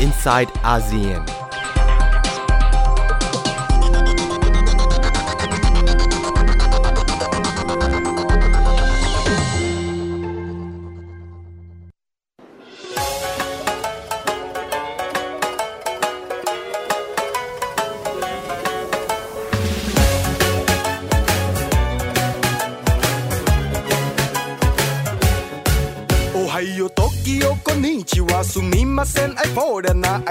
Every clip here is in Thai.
inside ASEAN.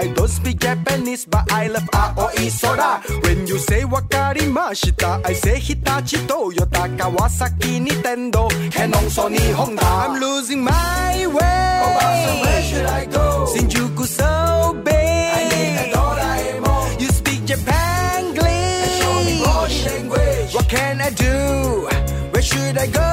I don't speak Japanese, but I love Aoi Sora When you say wakarimashita, I say Hitachi, Toyota, Kawasaki, Nintendo Canon, Sony, Honda I'm losing my way oh, so where should I go? Shinjuku so big I need a Doraemon. You speak Japanese Show me body language. What can I do? Where should I go?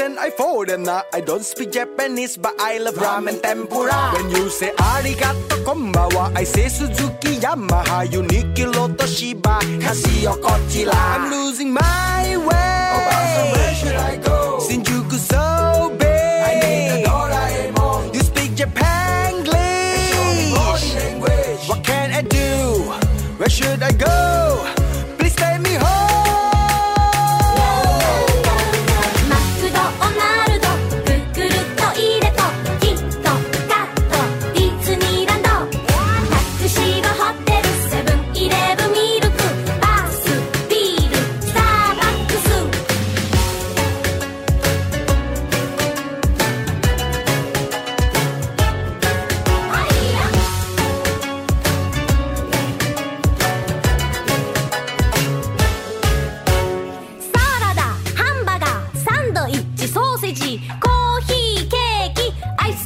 and I foreigner. I don't speak Japanese, but I love ramen tempura. When you say arigato konbawa, I say Suzuki Yamaha, Uniqlo Toshiba, Casio Kochila. I'm losing my way. Oh, Obasa, where should I go? Shinjuku so big. I need a Doraemon. You speak Japanese. Show me body language. What can I do? Where should I go?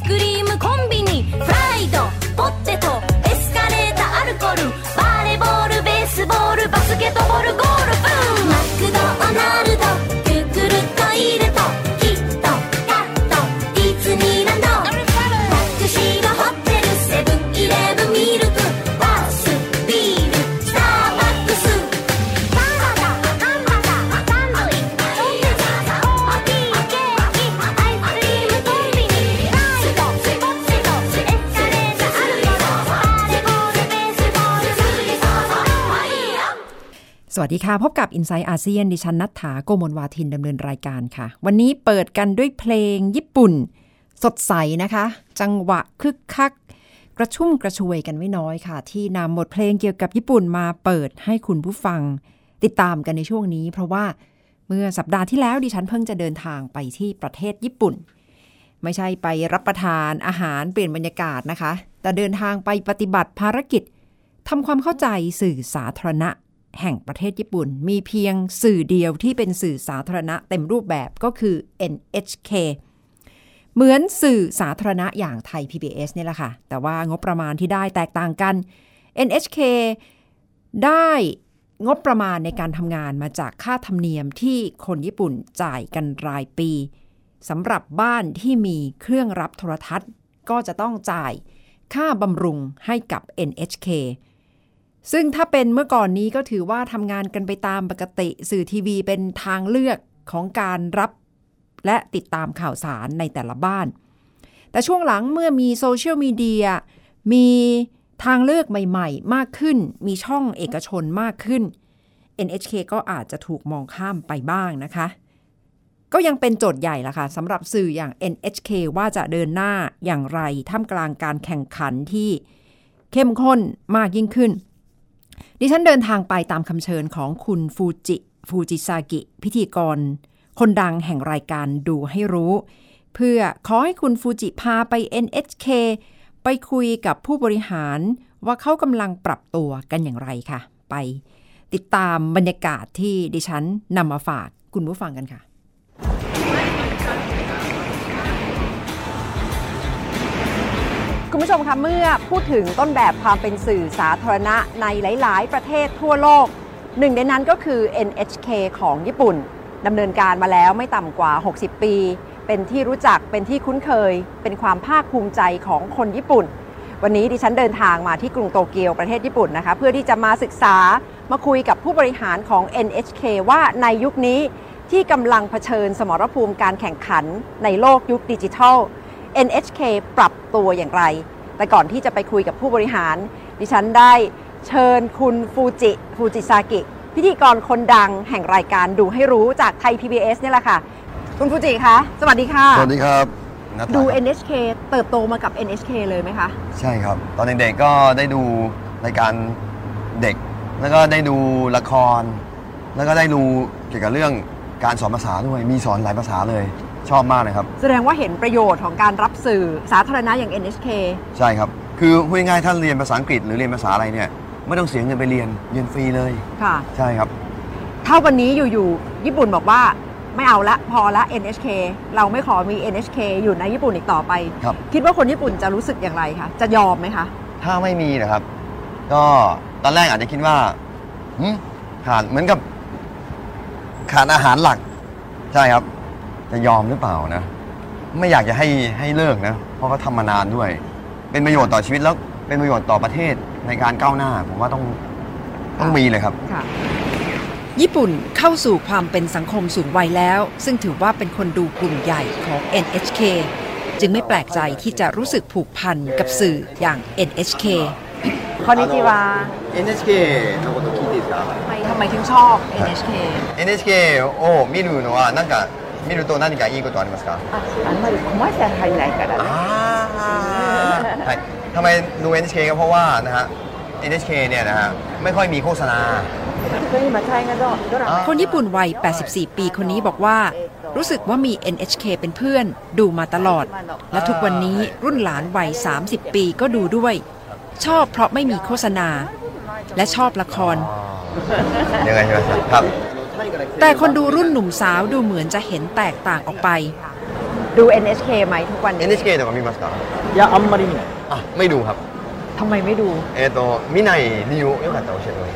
クリームコンビニ。フライドポテトエスカレーターアルコールバレーボールベースボールバスケットボールゴール。 วัสดีค่ะ พบกับ i n s i ซต์อาเซียนดิฉันนัฐถาโกมลวาทินดำเนินรายการค่ะ วันนี้เปิดกันด้วยเพลงญี่ปุ่น สดใสนะคะ จังหวะคึกคัก กระชุ่มกระชวยกันไม่น้อยค่ะ ที่นำบทเพลงเกี่ยวกับญี่ปุ่นมาเปิดให้คุณผู้ฟัง ติดตามกันในช่วงนี้ เพราะว่าเมื่อสัปดาห์ที่แล้วดิฉันเพิ่งจะเดินทางไปที่ประเทศญี่ปุ่น ไม่ใช่ไปรับประทานอาหารเปลี่ยนบรรยากาศนะคะ แต่เดินทางไปปฏิบัติภารกิจทำความเข้าใจสื่อสาธารณะ แห่งประเทศญี่ปุ่น มีเพียงสื่อเดียวที่เป็นสื่อสาธารณะเต็มรูปแบบก็คือ NHK เหมือนสื่อสาธารณะอย่างไทย PBS เนี่ยแหละค่ะ แต่ว่างบประมาณที่ได้แตกต่างกัน NHK ได้งบประมาณในการทำงานมาจากค่าธรรมเนียมที่คนญี่ปุ่นจ่ายกันรายปีสำหรับบ้านที่มีเครื่องรับโทรทัศน์ ก็จะต้องจ่ายค่าบำรุงให้กับ NHK ซึ่งถ้าเป็นเมื่อก่อนนี้ก็ถือว่าทำงานกันไปตามปกติ สื่อทีวีเป็นทางเลือกของการรับ และติดตามข่าวสารในแต่ละบ้าน แต่ช่วงหลังเมื่อมีโซเชียลมีเดียมีทางเลือกใหม่ ๆ มากขึ้น มีช่องเอกชนมากขึ้น NHK ก็อาจจะถูกมองข้ามไปบ้างนะคะ ก็ยังเป็นโจทย์ใหญ่ละค่ะสำหรับสื่ออย่าง NHK ว่าจะเดินหน้าอย่างไรท่ามกลางการแข่งขันที่เข้มข้นมากยิ่งขึ้น ดิฉันเดินทางไปตามคำเชิญของคุณฟูจิฟูจิซากิ พิธีกร คนดังแห่งรายการดูให้รู้ เพื่อขอให้คุณฟูจิพาไป NHK ไปคุยกับผู้บริหารว่าเขากำลังปรับตัวกันอย่างไรค่ะ ไปติดตามบรรยากาศที่ดิฉันนำมาฝากคุณผู้ฟังกันค่ะ คุณผู้ชมคะเมื่อพูดถึงต้นแบบความเป็นสื่อสาธารณะในหลาย ๆ ประเทศทั่วโลก หนึ่งในนั้นก็คือ NHK ของญี่ปุ่นดำเนินการมาแล้วไม่ต่ำกว่า 60 ปี เป็นที่รู้จักเป็นที่คุ้นเคย เป็นความภาคภูมิใจของคนญี่ปุ่น วันนี้ดิฉันเดินทางมาที่กรุงโตเกียวประเทศญี่ปุ่นนะคะ เพื่อที่จะมาศึกษามาคุยกับผู้บริหารของ NHK ว่าในยุคนี้ที่กำลังเผชิญสมรภูมิการแข่งขันในโลกยุคดิจิทัล NHK ปรับตัวอย่างไร แต่ก่อนที่จะไปคุยกับผู้บริหาร ดิฉันได้เชิญคุณฟูจิฟูจิซากิ พิธีกรคนดังแห่งรายการดูให้รู้จากไทย PBS นี่แหละค่ะ คุณฟูจิคะ สวัสดีค่ะ สวัสดีครับนัทดูครับ NHK เติบโตมากับ NHK เลยไหมคะ ใช่ครับ ตอนเด็กๆก็ได้ดูรายการเด็ก แล้วก็ได้ดูละคร แล้วก็ได้ดูเกี่ยวกับเรื่องการสอนภาษาด้วย มีสอนหลายภาษาเลย ชอบมากเลยครับ แสดงว่าเห็นประโยชน์ของการรับสื่อสาธารณะอย่าง NHK ใช่ครับ คือพูดง่ายๆถ้าเรียนภาษาอังกฤษหรือเรียนภาษาอะไรเนี่ยไม่ต้องเสียเงินไปเรียนเรียนฟรีเลยค่ะ ใช่ครับ ถ้าวันนี้อยู่ๆญี่ปุ่นบอกว่าไม่เอาละพอละ NHK เราไม่ขอมี NHK อยู่ในญี่ปุ่นอีกต่อไปครับคิดว่าคนญี่ปุ่นจะรู้สึกอย่างไรคะจะยอมไหมคะ ถ้าไม่มีนะครับ ก็ตอนแรกอาจจะคิดว่าหึขาดเหมือนกับ ขาดอาหารหลัก ใช่ครับ จะยอมหรือเปล่านะ ไม่อยากจะให้ให้เลิกนะ เพราะเขาทำมานานด้วย เป็นประโยชน์ต่อชีวิตแล้วเป็นประโยชน์ต่อประเทศในการก้าวหน้า ผมว่าต้องต้องมีเลยครับ ค่ะ ญี่ปุ่นเข้าสู่ความเป็นสังคมสูงวัยแล้ว ซึ่งถือว่าเป็นคนดูกลุ่มใหญ่ของ NHK จึงไม่แปลกใจที่จะรู้สึกผูกพันกับสื่ออย่าง NHK คอนนิจิวา NHK のこと聞いていいですかทำไมถึงชอบ NHK NHK を見るのは何か 見ると何かいいことありますかあんまりコマーシャル入んないからね。 はいทำไมดู NHK ก็เพราะว่านะฮะ NHK เนี่ยนะฮะไม่ค่อยมีโฆษณา それ今大河ドドラマ คนญี่ปุ่นวัย 84 ปีคนนี้บอกว่า รู้สึกว่ามี NHK เป็นเพื่อน ดูมาตลอด และทุกวันนี้รุ่นหลานวัย 30 ปีก็ดูด้วย ชอบเพราะไม่มีโฆษณา และชอบละคร ยังไงใช่ไหมครับ แต่คนดูรุ่นหนุ่มสาวดูเหมือนจะเห็นแตกต่างออกไป ดู NHK ไหมทุกวันนี้ NHK とか見ますかいやあんまり見ない อ่ะไม่ดูครับ ทำไมไม่ดู えっ、と見ない理由よかったら教えてくださ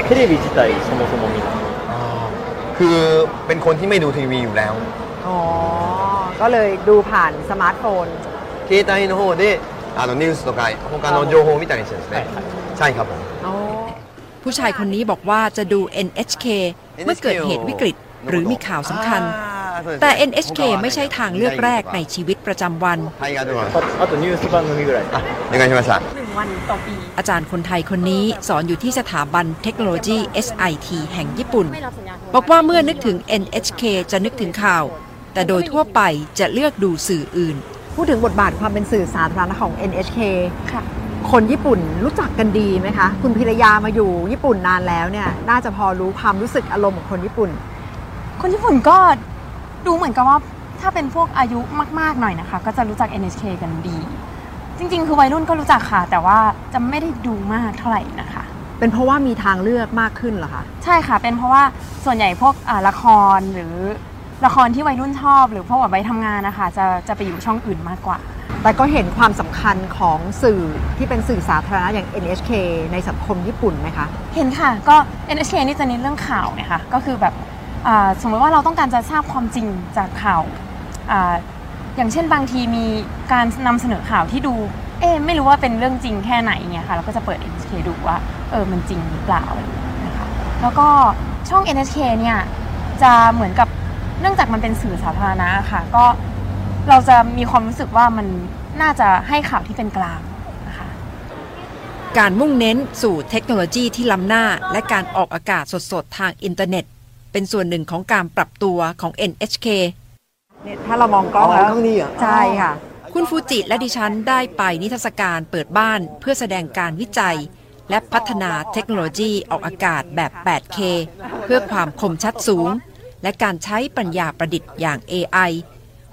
いテレビ自体そもそも見ない อ่าคือเป็นคนที่ไม่ดูทีวีอยู่แล้ว อ๋อ ก็เลยดูผ่านสมาร์ทโฟน 携帯の方であのニュースとか他の情報を見たりしてですねใช่ครับผม ผู้ชายคนนี้บอกว่าจะดู NHK เมื่อเกิดเหตุวิกฤตหรือมีข่าวสำคัญ แต่ NHK ไม่ใช่ทางเลือกแรกในชีวิตประจำวันอาจารย์คนไทยคนนี้สอนอยู่ที่สถาบันเทคโนโลยี SIT แห่งญี่ปุ่น บอกว่าเมื่อนึกถึง NHK จะนึกถึงข่าว แต่โดยทั่วไปจะเลือกดูสื่ออื่น พูดถึงบทบาทความเป็นสื่อสาธารณะของ NHK ค่ะ คนญี่ปุ่นรู้จักกันดีไหมคะ คุณพิรยามาอยู่ญี่ปุ่นนานแล้วเนี่ย น่าจะพอรู้ความรู้สึกอารมณ์ของคนญี่ปุ่น คนญี่ปุ่นก็ดูเหมือนกับว่าถ้าเป็นพวกอายุมาก ๆ หน่อยนะคะ ก็จะรู้จัก NHK กันดี จริง ๆ คือวัยรุ่นก็รู้จักค่ะ แต่ว่าจะไม่ได้ดูมากเท่าไหร่นะคะ เป็นเพราะว่ามีทางเลือกมากขึ้นเหรอคะใช่ค่ะ เป็นเพราะว่าส่วนใหญ่พวกอ่าละครหรือละครที่วัยรุ่นชอบ หรือพวกแบบวัยทำงานนะคะจะจะไปอยู่ช่องอื่นมากกว่า แต่ก็เห็นความสำคัญของสื่อที่เป็นสื่อสาธารณะอย่าง NHK ในสังคมญี่ปุ่นไหมคะ เห็นค่ะ ก็ NHK นี่จะเน้นเรื่องข่าวนะคะก็คือแบบสมมติว่าเราต้องการจะทราบความจริงจากข่าวออย่างเช่นบางทีมีการนำเสนอข่าวที่ดูเอ๊ะไม่รู้ว่าเป็นเรื่องจริงแค่ไหนเงี้ยค่ะเราก็จะเปิด NHK ดูว่าเออมันจริงหรือเปล่านะคะแล้วก็ช่อง NHK เนี่ยจะเหมือนกับเนื่องจากมันเป็นสื่อสาธารณะค่ะ ก็ เราจะมีความรู้สึกว่ามันน่าจะให้ข่าวที่เป็นกลางนะคะการมุ่งเน้นสู่เทคโนโลยีที่ล้ำหน้า และการออกอากาศสดๆ ทางอินเทอร์เน็ต เป็นส่วนหนึ่งของการปรับตัวของ NHK เนี่ยถ้าเรามองกล้องแล้วข้างนี้อะใช่ค่ะ คุณฟูจิและดิฉันได้ไปนิทรรศการเปิดบ้านเพื่อแสดงการวิจัย และพัฒนาเทคโนโลยีออกอากาศแบบ 8K เพื่อความคมชัดสูง และการใช้ปัญญาประดิษฐ์อย่าง AI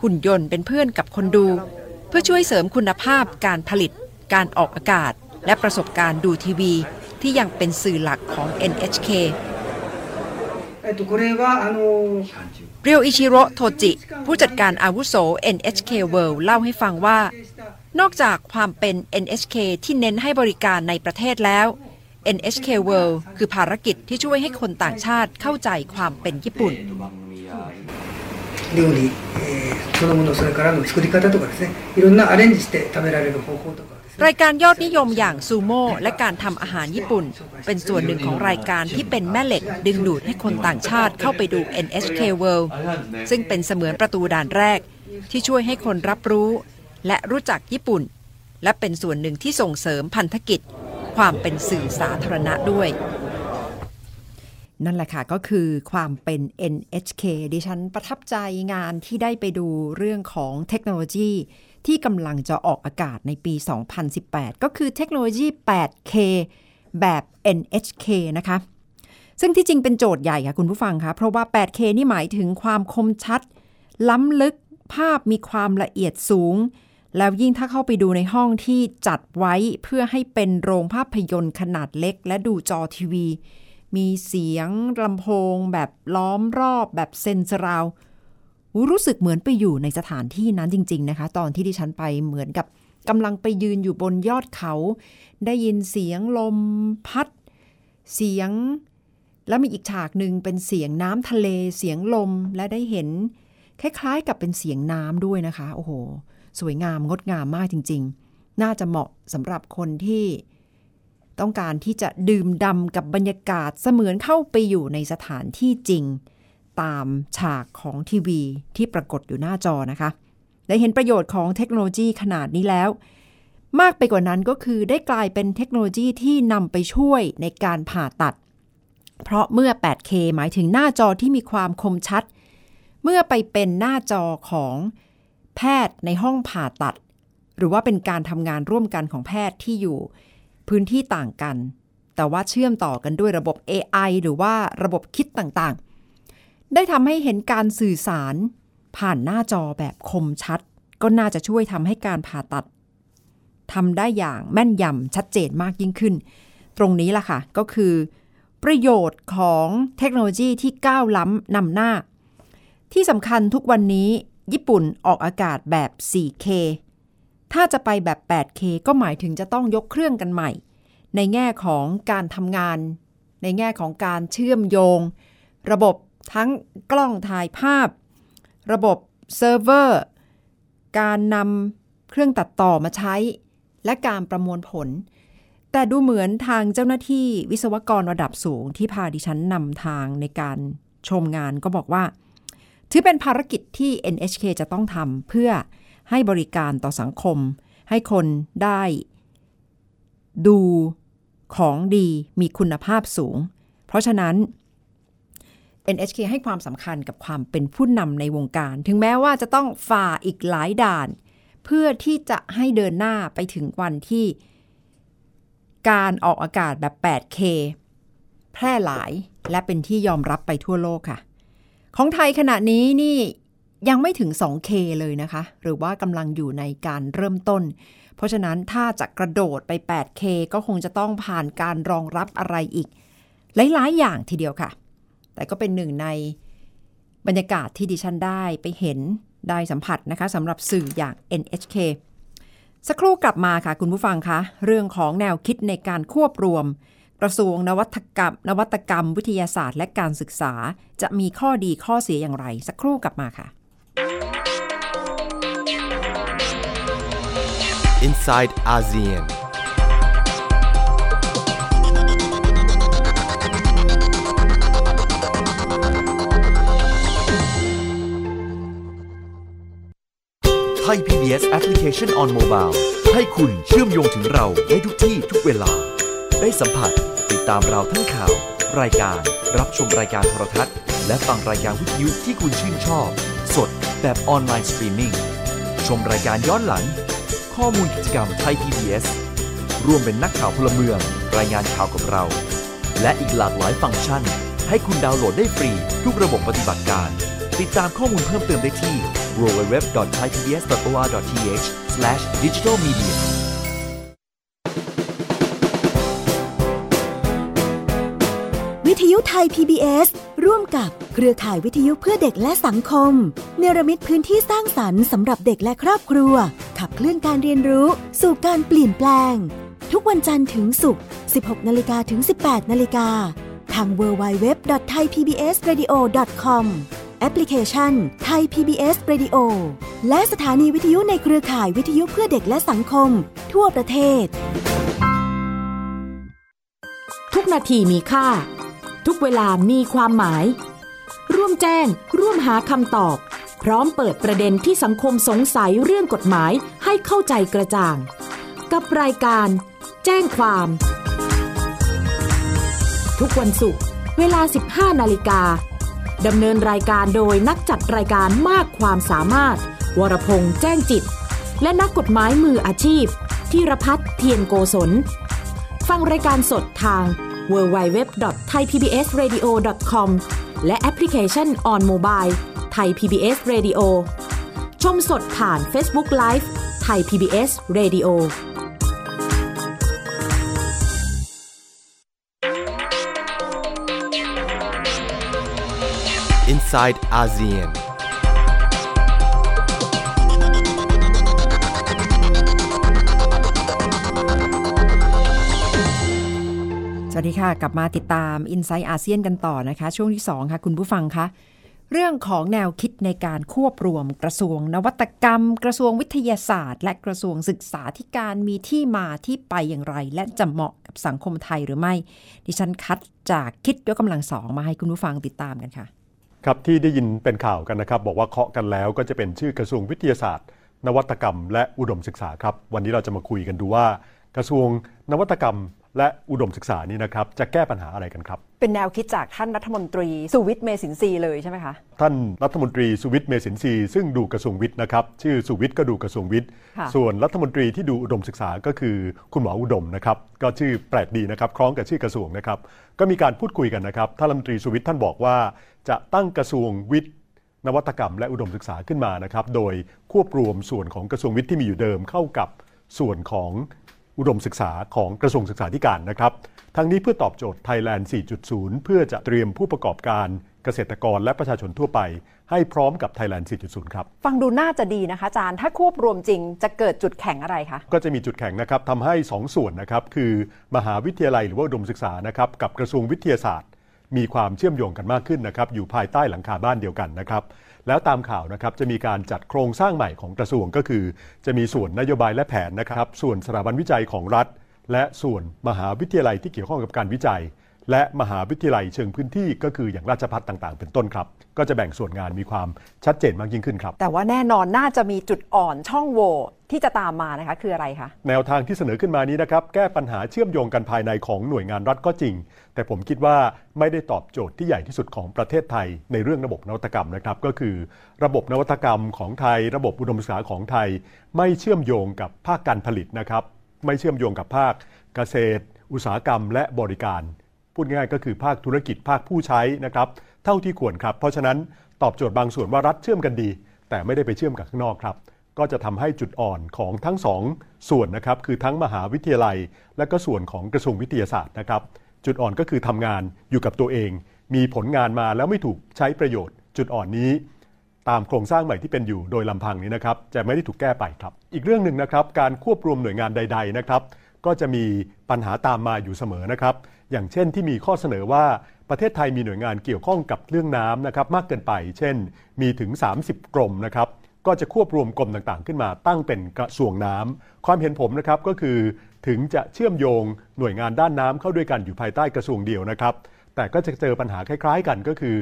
หุ่นยนต์เป็นเพื่อนกับคนดู เพื่อช่วยเสริมคุณภาพการผลิต การออกอากาศ และประสบการณ์ดูทีวี ที่ยังเป็นสื่อหลักของ NHK เรียวอิชิโรโทจิ ผู้จัดการอาวุโส NHK World เล่าให้ฟังว่า นอกจากความเป็น NHK ที่เน้นให้บริการในประเทศแล้ว NHK World คือภารกิจที่ช่วยให้คนต่างชาติเข้าใจความเป็นญี่ปุ่น 料理、えーそのものそれからの作り方とかですねいろんなアレンジして食べられる方法とかですね รายการยอดนิยมอย่างซูโม่และการทำอาหารญี่ปุ่น เป็นส่วนหนึ่งของรายการที่เป็นแม่เหล็ก ดึงดูดให้คนต่างชาติเข้าไปดู NHK World ซึ่งเป็นเสมือนประตูด่านแรก ที่ช่วยให้คนรับรู้ และรู้จักญี่ปุ่น และเป็นส่วนหนึ่งที่ส่งเสริมพันธกิจ ความเป็นสื่อสาธารณะด้วย นั่นแหละค่ะก็คือความเป็น NHK ดิฉันประทับใจงานที่ได้ไปดูเรื่องของเทคโนโลยี ที่กำลังจะออกอากาศในปี 2018 ก็คือเทคโนโลยี 8K แบบ NHK นะคะ ซึ่งที่จริงเป็นโจทย์ใหญ่ค่ะคุณผู้ฟังคะเพราะว่า 8K นี่หมายถึงความคมชัด ล้ำลึกภาพมีความละเอียดสูง แล้วยิ่งถ้าเข้าไปดูในห้องที่จัดไว้เพื่อให้เป็นโรงภาพยนตร์ขนาดเล็ก และดูจอทีวี มีเสียงลำโพง แบบล้อมรอบแบบเซนเซอราวรู้สึกเหมือนไปอยู่ในสถานที่นั้นจริง ๆ นะคะ ตอนที่ดิฉันไปเหมือนกับกำลังไปยืนอยู่บนยอดเขา ได้ยินเสียงลมพัด เสียง แล้วมีอีกฉากหนึ่งเป็นเสียงน้ำทะเลเสียงลมและได้เห็น คล้ายๆ กับเป็นเสียงน้ำด้วยนะคะ โอ้โห สวยงามงดงามมากจริง ๆ น่าจะเหมาะสำหรับคนที่ ต้องการที่จะดื่มดำกับบรรยากาศเสมือนเข้าไปอยู่ในสถานที่จริง ตามฉากของทีวีที่ปรากฏอยู่หน้าจอนะคะ ได้เห็นประโยชน์ของเทคโนโลยีขนาดนี้แล้ว มากไปกว่านั้นก็คือได้กลายเป็นเทคโนโลยีที่นำไปช่วยในการผ่าตัด เพราะเมื่อ 8K หมายถึงหน้าจอที่มีความคมชัด เมื่อไปเป็นหน้าจอของแพทย์ในห้องผ่าตัด หรือว่าเป็นการทำงานร่วมกันของแพทย์ที่อยู่ พื้นที่ต่างกัน แต่ว่าเชื่อมต่อกันด้วยระบบ AI หรือว่าระบบคิดต่างๆ ได้ทำให้เห็นการสื่อสาร ผ่านหน้าจอแบบคมชัด ก็น่าจะช่วยทำให้การผ่าตัดทำได้อย่างแม่นยำชัดเจนมากยิ่งขึ้น ตรงนี้ล่ะค่ะ ก็คือ ประโยชน์ของเทคโนโลยีที่ก้าวล้ำนำหน้า ที่สำคัญทุกวันนี้ ญี่ปุ่นออกอากาศแบบ 4K ถ้าจะไปแบบ 8K ก็หมายถึงจะต้องยกเครื่องกันใหม่ ในแง่ของการทำงาน ในแง่ของการเชื่อมโยง ระบบทั้งกล้องถ่ายภาพ ระบบเซิร์ฟเวอร์ การนำเครื่องตัดต่อมาใช้ และการประมวลผล แต่ดูเหมือนทางเจ้าหน้าที่วิศวกรระดับสูงที่พาดิฉันนำทางในการชมงานก็บอกว่า ถือเป็นภารกิจที่ NHK จะต้องทำเพื่อ ให้บริการต่อสังคม ให้คนได้ ดูของดีมีคุณภาพสูง เพราะฉะนั้น NHK ให้ความสำคัญกับความเป็นผู้นำในวงการ ถึงแม้ว่าจะต้องฝ่าอีกหลายด่าน เพื่อที่จะให้เดินหน้าไปถึงวันที่ การออกอากาศแบบ 8K แพร่หลายและเป็นที่ยอมรับไปทั่วโลกค่ะ ของไทยขณะนี้นี่ ยังไม่ถึง 2K เลยนะคะ หรือว่ากำลังอยู่ในการเริ่มต้น เพราะฉะนั้นถ้าจะกระโดดไป 8K ก็คงจะต้องผ่านการรองรับอะไรอีก หลาย ๆ อย่างทีเดียวค่ะ แต่ก็เป็นหนึ่งในบรรยากาศที่ดิฉันได้ไปเห็นได้สัมผัสนะคะสำหรับสื่ออย่าง NHK สักครู่กลับมาค่ะคุณผู้ฟังคะ เรื่องของแนวคิดในการควบรวม กระทรวงนวัตกรรม นวัตกรรม วิทยาศาสตร์ และการศึกษา จะมีข้อดีข้อเสียอย่างไร สักครู่กลับมาค่ะ inside ASEAN. Thai PBS Application on Mobile ให้คุณเชื่อมโยงถึงเราได้ทุกที่ทุกเวลา ได้สัมผัสติดตามเราทั้งข่าว รายการ รับชมรายการโทรทัศน์ และฟังรายการวิทยุที่คุณชื่นชอบ สดแบบ online streaming ชมรายการย้อนหลัง ข้อมูลกิจกรรมไทย PBS ร่วมเป็นนักข่าวพลเมือง รายงานข่าวกับเรา และอีกหลากหลายฟังก์ชัน ให้คุณดาวน์โหลดได้ฟรี ทุกระบบปฏิบัติการ ติดตามข้อมูลเพิ่มเติมได้ที่ www.thaipbs.or.th/digitalmedia วิทยุไทย PBS ร่วมกับเครือข่ายวิทยุเพื่อเด็กและสังคม เนรมิตพื้นที่สร้างสรรค์สำหรับเด็กและครอบครัว ขับเคลื่อนการเรียนรู้สู่การเปลี่ยนแปลง ทุกวันจันทร์ถึงศุกร์ 16นาฬิกาถึง 18นาฬิกาทาง www.thaipbsradio.com แอปพลิเคชัน Thai PBS Radio และสถานีวิทยุในเครือข่ายวิทยุเพื่อเด็กและสังคม ทั่วประเทศ ทุกนาทีมีค่า ทุกเวลามีความหมาย ร่วมแจ้ง ร่วมหาคำตอบ พร้อมเปิดประเด็นที่สังคมสงสัยเรื่องกฎหมายให้เข้าใจกระจ่าง กับรายการ แจ้งความ ทุกวันศุกร์เวลา 15 นาฬิกาดำเนินรายการโดยนักจัดรายการมากความสามารถ วรพงษ์แจ้งจิต และนักกฎหมายมืออาชีพธีรพัฒน์เทียนโกศล ฟังรายการสดทาง www.thaipbsradio.com และแอปพลิเคชัน on mobile Thai PBS Radio ชมสดผ่าน Facebook Live Thai PBS Radio Inside ASEAN สวัสดีค่ะ กลับมาติดตาม i n s i ซต์อาเซียนกันต่อนะคะ ช่วงที่ 2 ค่ะ คุณผู้ฟังคะ เรื่องของแนวคิดในการควบรวมกระทรวงนวัตกรรม กระทรวงวิทยาศาสตร์ และกระทรวงศึกษาธิการมีที่มาที่ไปอย่างไร และจะเหมาะกับสังคมไทยหรือไม่ ดิฉันคัดจากคิดยกกำลังสองมาให้คุณผู้ฟังติดตามกันค่ะ ครับที่ได้ยินเป็นข่าวกันนะครับ บอกว่าเคาะกันแล้วก็จะเป็นชื่อกระทรวงวิทยาศาสตร์ นวัตกรรม และอุดมศึกษาครับ วันนี้เราจะมาคุยกันดูว่า กระทรวงนวัตกรรม และอุดมศึกษานี้นะครับจะแก้ปัญหาอะไรกันครับ เป็นแนวคิดจากท่านรัฐมนตรีสุวิทย์เมสินทรีย์เลยใช่ไหมคะ ท่านรัฐมนตรีสุวิทย์เมสินทรีย์ซึ่งดูกระทรวงวิทย์นะครับ ชื่อสุวิทย์ก็ดูกระทรวงวิทย์ค่ะส่วนรัฐมนตรีที่ดูอุดมศึกษาก็คือคุณหมออุดมนะครับ ก็ชื่อแปลกดีนะครับ คล้องกับชื่อกระทรวงนะครับ ก็มีการพูดคุยกันนะครับ ท่านรัฐมนตรีสุวิทย์ท่านบอกว่า จะตั้งกระทรวงวิทย์นวัตกรรมและอุดมศึกษาขึ้นมานะครับ โดยควบรวมส่วนของกระทรวงวิทย์ที่มีอยู่เดิมเข้ากับส่วนของ อุดมศึกษาของกระทรวงศึกษาธิการนะครับ ทั้งนี้เพื่อตอบโจทย์ Thailand 4.0 เพื่อจะเตรียมผู้ประกอบการเกษตรกรและประชาชนทั่วไป ให้พร้อมกับ Thailand 4.0 ครับ ฟังดูน่าจะดีนะคะอาจารย์ ถ้าควบรวมจริงจะเกิดจุดแข็งอะไรคะ ก็จะมีจุดแข็งนะครับทำให้ 2 ส่วนนะครับ คือมหาวิทยาลัยหรือว่าอุดมศึกษานะครับกับกระทรวงวิทยาศาสตร์ มีความเชื่อมโยงกันมากขึ้นนะครับอยู่ภายใต้หลังคาบ้านเดียวกันนะครับ แล้วตามข่าวนะครับจะมีการจัดโครงสร้างใหม่ของกระทรวงก็คือ จะมีส่วนนโยบายและแผนนะครับ ส่วนสถาบันวิจัยของรัฐ และส่วนมหาวิทยาลัยที่เกี่ยวข้องกับการวิจัย และมหาวิทยาลัยเชิงพื้นที่ก็คืออย่างราชพัฒต่างๆ เป็นต้นครับ ก็จะแบ่งส่วนงานมีความชัดเจนมากยิ่งขึ้นครับ แต่ว่าแน่นอนน่าจะมีจุดอ่อนช่องโหว่ที่จะตามมานะคะคืออะไรคะ แนวทางที่เสนอขึ้นมานี้นะครับแก้ปัญหาเชื่อมโยงกันภายในของหน่วยงานรัฐก็จริง แต่ผมคิดว่าไม่ได้ตอบโจทย์ที่ใหญ่ที่สุดของประเทศไทย ในเรื่องระบบนวัตกรรมนะครับ ก็คือ ระบบนวัตกรรมของไทย ระบบอุดมศึกษาของไทย ไม่เชื่อมโยงกับภาคการผลิตนะครับ ไม่เชื่อมโยงกับภาคเกษตร อุตสาหกรรม และบริการ พูดง่ายๆก็คือภาคธุรกิจภาคผู้ใช้นะครับเท่าที่ควรครับ เพราะฉะนั้นตอบโจทย์บางส่วนว่ารัฐเชื่อมกันดี แต่ไม่ได้ไปเชื่อมกับข้างนอกครับ ก็จะทำให้จุดอ่อนของทั้งสองส่วนนะครับคือทั้งมหาวิทยาลัย และก็ส่วนของกระทรวงวิทยาศาสตร์นะครับ จุดอ่อนก็คือทำงานอยู่กับตัวเอง มีผลงานมาแล้วไม่ถูกใช้ประโยชน์ จุดอ่อนนี้ตามโครงสร้างใหม่ที่เป็นอยู่โดยลำพังนี้นะครับจะไม่ได้ถูกแก้ไปครับ อีกเรื่องหนึ่งนะครับ การควบรวมหน่วยงานใด ๆนะครับ ก็จะมีปัญหาตามมาอยู่เสมอนะครับ อย่างเช่นที่มีข้อเสนอว่าประเทศไทยมีหน่วยงานเกี่ยวข้องกับเรื่องน้ำนะครับมากเกินไป เช่น มีถึง 30 กรมนะครับก็จะควบรวมกรมต่างๆ ขึ้นมาตั้งเป็นกระทรวงน้ำความเห็นผมนะครับก็คือถึงจะเชื่อมโยงหน่วยงานด้านน้ำเข้าด้วยกันอยู่ภายใต้กระทรวงเดียวนะครับ แต่ก็จะเจอปัญหาคล้าย ๆ กันก็คือ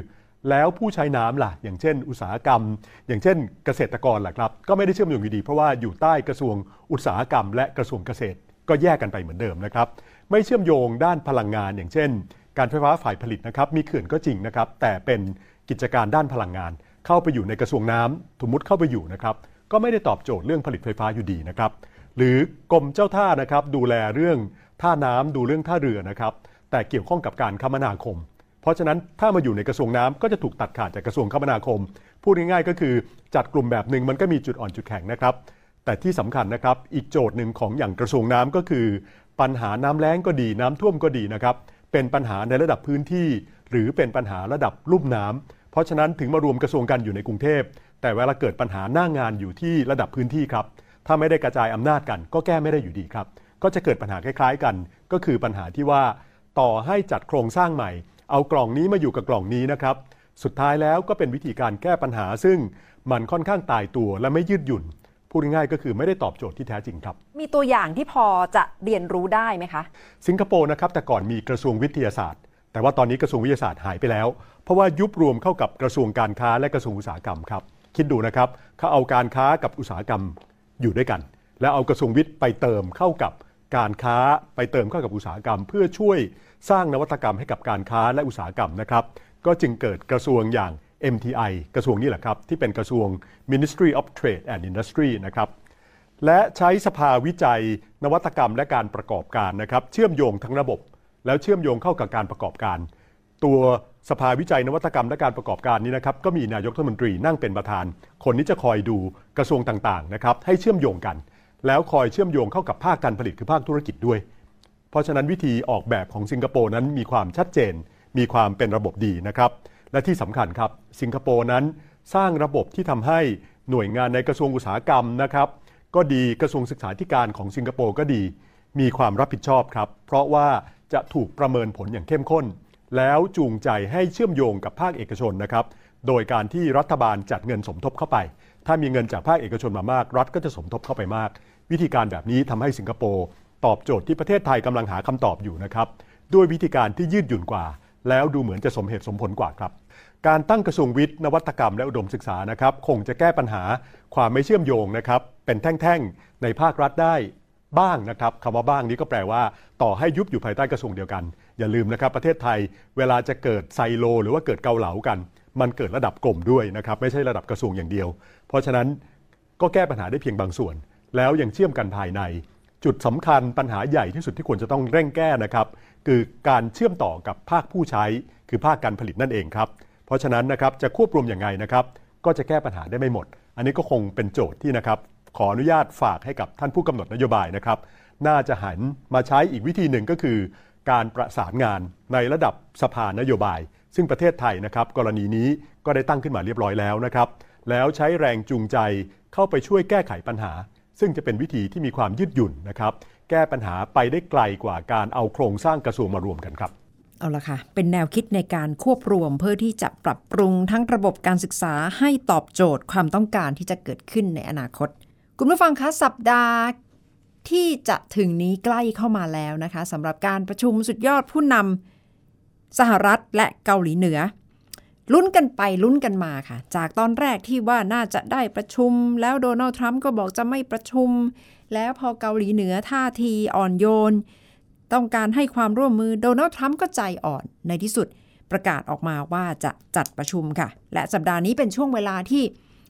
แล้วผู้ใช้น้ำล่ะ อย่างเช่น อุตสาหกรรม อย่างเช่น เกษตรกรล่ะครับก็ไม่ได้เชื่อมโยงอยู่ดี เพราะว่าอยู่ใต้กระทรวงอุตสาหกรรม และกระทรวงเกษตร ก็แยกกันไปเหมือนเดิมนะครับ ไม่เชื่อมโยงด้านพลังงาน อย่างเช่น การไฟฟ้าฝ่ายผลิตนะครับมีเขื่อนก็จริงนะครับ แต่เป็นกิจการด้านพลังงาน เข้าไปอยู่ในกระทรวงน้ำสมมติเข้าไปอยู่นะครับ ก็ไม่ได้ตอบโจทย์เรื่องผลิตไฟฟ้าอยู่ดีนะครับ หรือกรมเจ้าท่านะครับดูแลเรื่องท่าน้ำดูเรื่องท่าเรือนะครับแต่เกี่ยวข้องกับการคมนาคม เพราะฉะนั้นถ้ามาอยู่ในกระทรวงน้ำก็จะถูกตัดขาดจากกระทรวงคมนาคม พูดง่ายๆก็คือจัดกลุ่มแบบหนึ่งมันก็มีจุดอ่อนจุดแข็งนะครับ แต่ที่สำคัญนะครับ อีกโจทย์หนึ่งของอย่างกระทรวงน้ำก็คือ ปัญหาน้ำแล้งก็ดีน้ำท่วมก็ดีนะครับ เป็นปัญหาในระดับพื้นที่ หรือเป็นปัญหาระดับลุ่มน้ำเพราะฉะนั้นถึงมารวมกระทรวงกันอยู่ในกรุงเทพ แต่เวลาเกิดปัญหาหน้างานอยู่ที่ระดับพื้นที่ครับ ถ้าไม่ได้กระจายอำนาจกัน ก็แก้ไม่ได้อยู่ดีครับ ก็จะเกิดปัญหาคล้าย ๆ กัน ก็คือปัญหาที่ว่าต่อให้จัดโครงสร้างใหม่ เอากล่องนี้มาอยู่กับกล่องนี้นะครับ สุดท้ายแล้วก็เป็นวิธีการแก้ปัญหาซึ่งมันค่อนข้างตายตัวและไม่ยืดหยุ่น พูดง่ายๆก็คือไม่ได้ตอบโจทย์ที่แท้จริงครับ มีตัวอย่างที่พอจะเรียนรู้ได้ไหมคะ สิงคโปร์นะครับแต่ก่อนมีกระทรวงวิทยาศาสตร์ แต่ว่าตอนนี้กระทรวงวิทยาศาสตร์หายไปแล้ว เพราะว่ายุบรวมเข้ากับกระทรวงการค้าและกระทรวงอุตสาหกรรมครับคิดดูนะครับเขาเอาการค้ากับอุตสาหกรรมอยู่ด้วยกัน แล้วเอากระทรวงวิทย์ไปเติมเข้ากับการค้าไปเติมเข้ากับอุตสาหกรรม เพื่อช่วยสร้างนวัตกรรมให้กับการค้าและอุตสาหกรรมนะครับก็จึงเกิดกระทรวงอย่าง MTI กระทรวงนี้แหละครับ ที่เป็นกระทรวง Ministry of Trade and Industry นะครับและใช้สภาวิจัย นวัตกรรมและการประกอบการนะครับเชื่อมโยงทั้งระบบ แล้วเชื่อมโยงเข้ากับการประกอบการ ตัวสภาวิจัยนวัตกรรมและการประกอบการนี้นะครับก็มีนายกรัฐมนตรีนั่งเป็นประธาน คนนี้จะคอยดูกระทรวงต่างๆนะครับให้เชื่อมโยงกัน แล้วคอยเชื่อมโยงเข้ากับภาคการผลิตคือภาคธุรกิจด้วย เพราะฉะนั้นวิธีออกแบบของสิงคโปร์นั้นมีความชัดเจน มีความเป็นระบบดีนะครับ และที่สำคัญครับ สิงคโปร์นั้นสร้างระบบที่ทำให้หน่วยงานในกระทรวงอุตสาหกรรมนะครับ ก็ดีกระทรวงศึกษาธิการของสิงคโปร์ก็ดี มีความรับผิดชอบครับ เพราะว่าจะถูกประเมินผลอย่างเข้มข้น แล้วจูงใจให้เชื่อมโยงกับภาคเอกชนนะครับ โดยการที่รัฐบาลจัดเงินสมทบเข้าไป ถ้ามีเงินจากภาคเอกชนมามาก รัฐก็จะสมทบเข้าไปมาก วิธีการแบบนี้ทำให้สิงคโปร์ตอบโจทย์ที่ประเทศไทยกำลังหาคำตอบอยู่นะครับด้วยวิธีการที่ยืดหยุ่นกว่า แล้วดูเหมือนจะสมเหตุสมผลกว่าครับการตั้งกระทรวงวิทย์นวัตกรรมและอุดมศึกษานะครับคงจะแก้ปัญหาความไม่เชื่อมโยงนะครับเป็นแท่งๆในภาครัฐได้บ้างนะครับคำว่าบ้างนี้ก็แปลว่าต่อให้ยุบอยู่ภายใต้กระทรวงเดียวกัน อย่าลืมนะครับประเทศไทยเวลาจะเกิดไซโล หรือว่าเกิดเกาเหลากัน มันเกิดระดับกลมด้วยนะครับไม่ใช่ระดับกระทรวงอย่างเดียว เพราะฉะนั้นก็แก้ปัญหาได้เพียงบางส่วน แล้วยังเชื่อมกันภายใน จุดสำคัญปัญหาใหญ่ที่สุดที่ควรจะต้องเร่งแก้นะครับ คือการเชื่อมต่อกับภาคผู้ใช้ คือภาคการผลิตนั่นเองครับ เพราะฉะนั้นนะครับจะควบรวมอย่างไงนะครับ ก็จะแก้ปัญหาได้ไม่หมด อันนี้ก็คงเป็นโจทย์ที่นะครับ ขออนุญาตฝากให้กับท่านผู้กำหนดนโยบายนะครับ น่าจะหันมาใช้อีกวิธีหนึ่งก็คือ การประสานงานในระดับสภานโยบาย ซึ่งประเทศไทยนะครับ กรณีนี้ก็ได้ตั้งขึ้นมาเรียบร้อยแล้วนะครับ แล้วใช้แรงจูงใจเข้าไปช่วยแก้ไขปัญหา ซึ่งจะเป็นวิธีที่มีความยืดหยุ่นนะครับ แก้ปัญหาไปได้ไกลกว่าการเอาโครงสร้างกระทรวงมารวมกันครับเอาละค่ะ เป็นแนวคิดในการควบรวมเพื่อที่จะปรับปรุงทั้งระบบการศึกษาให้ตอบโจทย์ความต้องการที่จะเกิดขึ้นในอนาคต คุณผู้ฟังคะสัปดาห์ที่จะถึงนี้ใกล้เข้ามาแล้วนะคะสำหรับการประชุมสุดยอดผู้นำสหรัฐและเกาหลีเหนือ ลุ้นกันไปลุ้นกันมาค่ะ จากตอนแรกที่ว่าน่าจะได้ประชุม แล้วโดนัลด์ทรัมป์ก็บอกจะไม่ประชุม แล้วพอเกาหลีเหนือท่าทีอ่อนโยน ต้องการให้ความร่วมมือโดนัลด์ทรัมป์ก็ใจอ่อนในที่สุดประกาศออกมาว่าจะจัดประชุมค่ะ และสัปดาห์นี้เป็นช่วงเวลาที่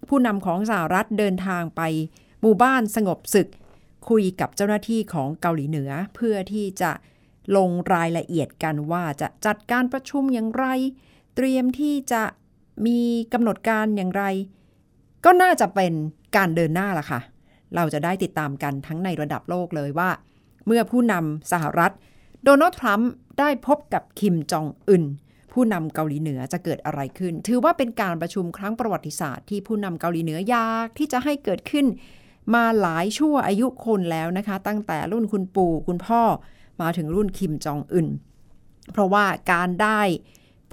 ผู้นำของสหรัฐเดินทางไปหมู่บ้านสงบศึก คุยกับเจ้าหน้าที่ของเกาหลีเหนือ เพื่อที่จะลงรายละเอียดกันว่าจะจัดการประชุมอย่างไร เตรียมที่จะมีกำหนดการอย่างไร ก็น่าจะเป็นการเดินหน้าล่ะค่ะ เราจะได้ติดตามกันทั้งในระดับโลกเลยว่า เมื่อผู้นำสหรัฐ โดนัลด์ทรัมป์ได้พบกับคิมจองอึนผู้นำเกาหลีเหนือจะเกิดอะไรขึ้น ถือว่าเป็นการประชุมครั้งประวัติศาสตร์ที่ผู้นำเกาหลีเหนืออยากที่จะให้เกิดขึ้น มาหลายชั่วอายุคนแล้วนะคะ ตั้งแต่รุ่นคุณปู่คุณพ่อมาถึงรุ่นคิมจองอึนเพราะว่าการได้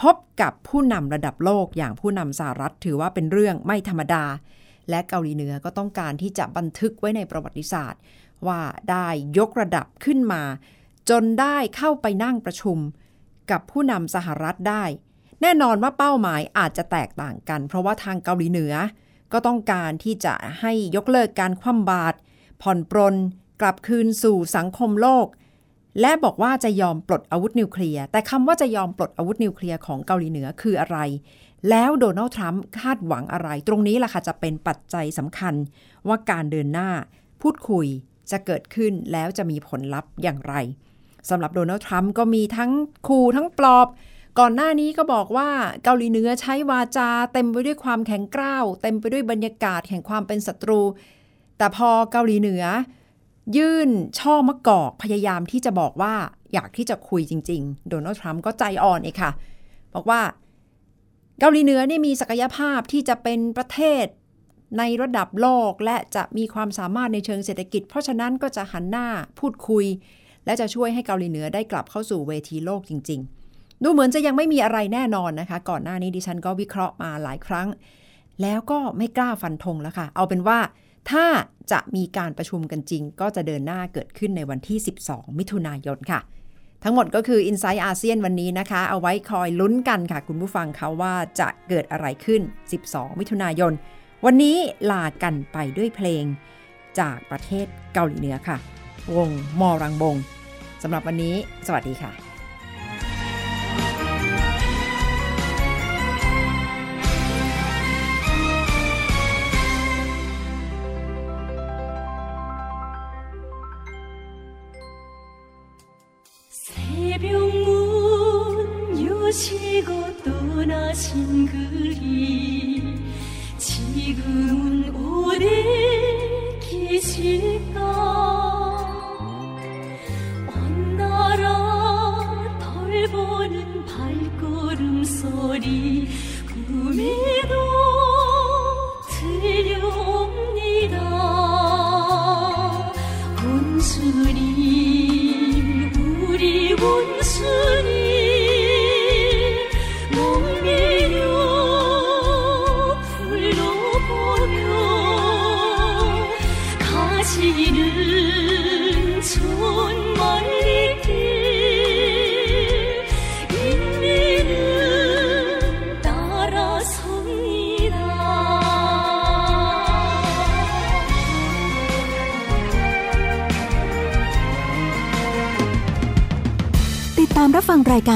พบกับผู้นำระดับโลกอย่างผู้นำสหรัฐถือว่าเป็นเรื่องไม่ธรรมดา และเกาหลีเหนือก็ต้องการที่จะบันทึกไว้ในประวัติศาสตร์ ว่าได้ยกระดับขึ้นมา จนได้เข้าไปนั่งประชุม กับผู้นำสหรัฐได้ แน่นอนว่าเป้าหมายอาจจะแตกต่างกัน เพราะว่าทางเกาหลีเหนือ ก็ต้องการที่จะให้ยกเลิกการคว่ำบาตรผ่อนปรนกลับคืนสู่สังคมโลก และบอกว่าจะยอมปลดอาวุธนิวเคลียร์ แต่คำว่าจะยอมปลดอาวุธนิวเคลียร์ของเกาหลีเหนือคืออะไร แล้วโดนัลด์ทรัมป์คาดหวังอะไร ตรงนี้ล่ะค่ะจะเป็นปัจจัยสำคัญว่าการเดินหน้า พูดคุยจะเกิดขึ้นแล้วจะมีผลลัพธ์อย่างไรสำหรับโดนัลด์ทรัมป์ก็มีทั้งคูทั้งปลอบ ก่อนหน้านี้ก็บอกว่าเกาหลีเหนือใช้วาจา เต็มไปด้วยความแข็งกร้าว เต็มไปด้วยบรรยากาศแห่งความเป็นศัตรู แต่พอเกาหลีเหนือ ยื่นช่อมะกอกพยายามที่จะบอกว่าอยากที่จะคุยจริง ๆ โดนัลด์ทรัมป์ก็ใจอ่อนเองค่ะ บอกว่าเกาหลีเหนือเนี่ยมีศักยภาพที่จะเป็นประเทศในระดับโลกและจะมีความสามารถในเชิงเศรษฐกิจ เพราะฉะนั้นก็จะหันหน้าพูดคุย และจะช่วยให้เกาหลีเหนือได้กลับเข้าสู่เวทีโลกจริง ๆ ดูเหมือนจะยังไม่มีอะไรแน่นอนนะคะ ก่อนหน้านี้ดิฉันก็วิเคราะห์มาหลายครั้ง แล้วก็ไม่กล้าฟันธงแล้วค่ะ เอาเป็นว่า ถ้าจะมีการประชุมกันจริง ก็จะเดินหน้าเกิดขึ้นในวันที่ 12 มิถุนายนค่ะ ทั้งหมดก็คือ i n s i ซต์อาเซียนวันนี้นะคะ เอาไว้คอยลุ้นกันค่ะ คุณผู้ฟังเขาว่าจะเกิดอะไรขึ้น 12 มิถุนายน วันนี้ลากันไปด้วยเพลง จากประเทศเกาหลีเหนือค่ะ วงมอรังบงสำหรับวันนี้ สวัสดีค่ะ